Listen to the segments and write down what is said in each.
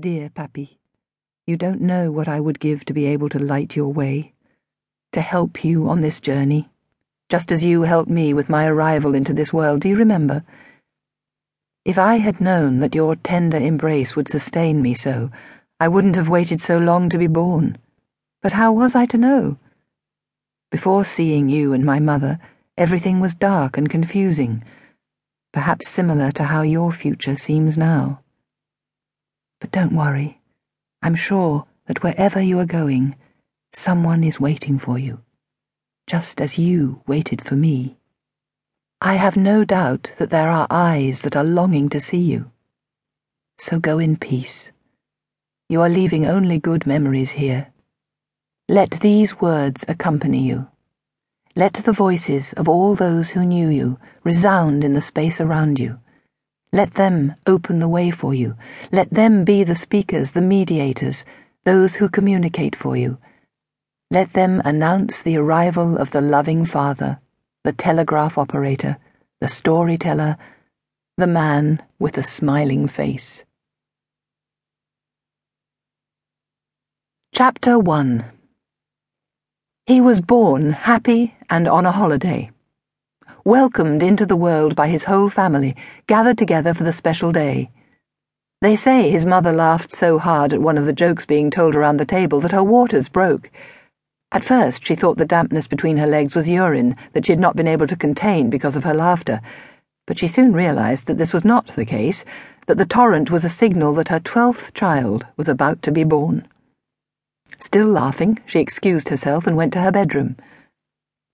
Dear Pappy, you don't know what I would give to be able to light your way, to help you on this journey, just as you helped me with my arrival into this world. Do you remember? If I had known that your tender embrace would sustain me so, I wouldn't have waited so long to be born. But how was I to know? Before seeing you and my mother, everything was dark and confusing, perhaps similar to how your future seems now. But don't worry. I'm sure that wherever you are going, someone is waiting for you, just as you waited for me. I have no doubt that there are eyes that are longing to see you. So go in peace. You are leaving only good memories here. Let these words accompany you. Let the voices of all those who knew you resound in the space around you. Let them open the way for you. Let them be the speakers, the mediators, those who communicate for you. Let them announce the arrival of the loving Father, the telegraph operator, the storyteller, the man with the smiling face. Chapter 1 He was born happy and on a holiday welcomed into the world by his whole family, gathered together for the special day. They say his mother laughed so hard at one of the jokes being told around the table that her waters broke. At first, she thought the dampness between her legs was urine that she had not been able to contain because of her laughter, but she soon realized that this was not the case, that the torrent was a signal that her twelfth child was about to be born. Still laughing, she excused herself and went to her bedroom.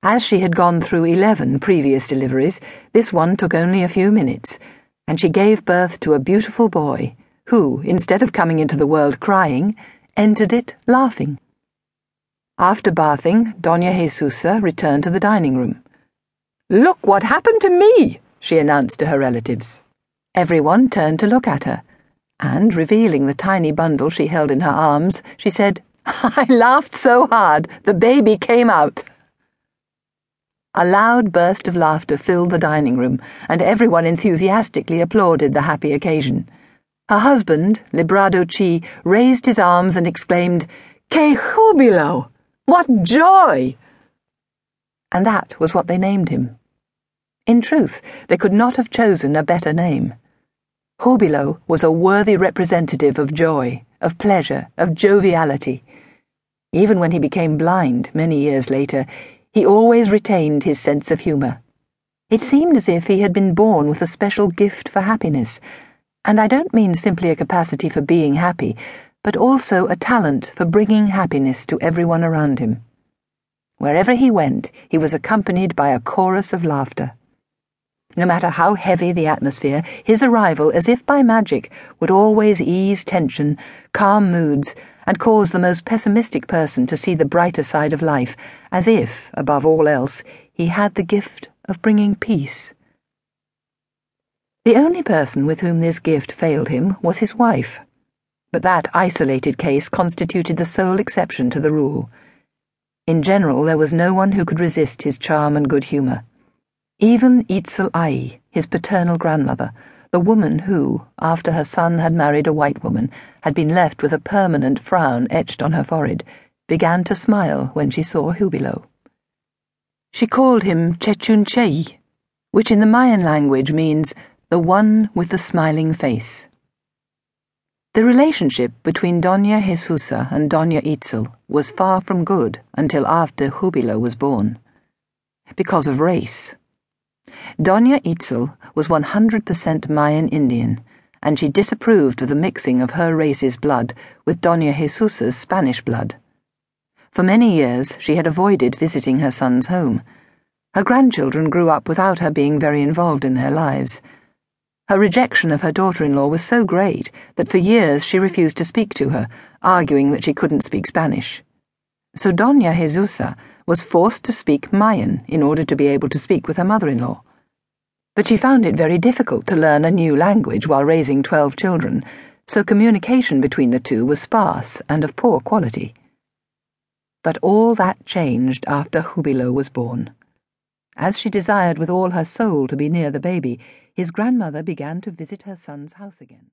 As she had gone through eleven previous deliveries, this one took only a few minutes, and she gave birth to a beautiful boy who, instead of coming into the world crying, entered it laughing. After bathing, Dona Jesusa returned to the dining room. Look what happened to me, she announced to her relatives. Everyone turned to look at her, and, revealing the tiny bundle she held in her arms, she said, I laughed so hard, the baby came out. A loud burst of laughter filled the dining room, and everyone enthusiastically applauded the happy occasion. Her husband, Librado Chi, raised his arms and exclaimed, Que jubilo! What joy! And that was what they named him. In truth, they could not have chosen a better name. Jubilo was a worthy representative of joy, of pleasure, of joviality. Even when he became blind many years later, he always retained his sense of humour. It seemed as if he had been born with a special gift for happiness, and I don't mean simply a capacity for being happy, but also a talent for bringing happiness to everyone around him. Wherever he went, he was accompanied by a chorus of laughter. No matter how heavy the atmosphere, his arrival, as if by magic, would always ease tension, calm moods, and cause the most pessimistic person to see the brighter side of life, as if, above all else, he had the gift of bringing peace. The only person with whom this gift failed him was his wife, but that isolated case constituted the sole exception to the rule. In general, there was no one who could resist his charm and good humour. Even Itzel Ai, his paternal grandmother, the woman who, after her son had married a white woman, had been left with a permanent frown etched on her forehead, began to smile when she saw Jubilo. She called him Chechunchei, which in the Mayan language means the one with the smiling face. The relationship between Dona Jesusa and Dona Itzel was far from good until after Jubilo was born. Because of race. Dona Itzel was 100% Mayan Indian, and she disapproved of the mixing of her race's blood with Dona Jesusa's Spanish blood. For many years, she had avoided visiting her son's home. Her grandchildren grew up without her being very involved in their lives. Her rejection of her daughter in law was so great that for years she refused to speak to her, arguing that she couldn't speak Spanish. So Dona Jesusa was forced to speak Mayan in order to be able to speak with her mother in law. But she found it very difficult to learn a new language while raising twelve children, so communication between the two was sparse and of poor quality. But all that changed after Jubilo was born. As she desired with all her soul to be near the baby, his grandmother began to visit her son's house again.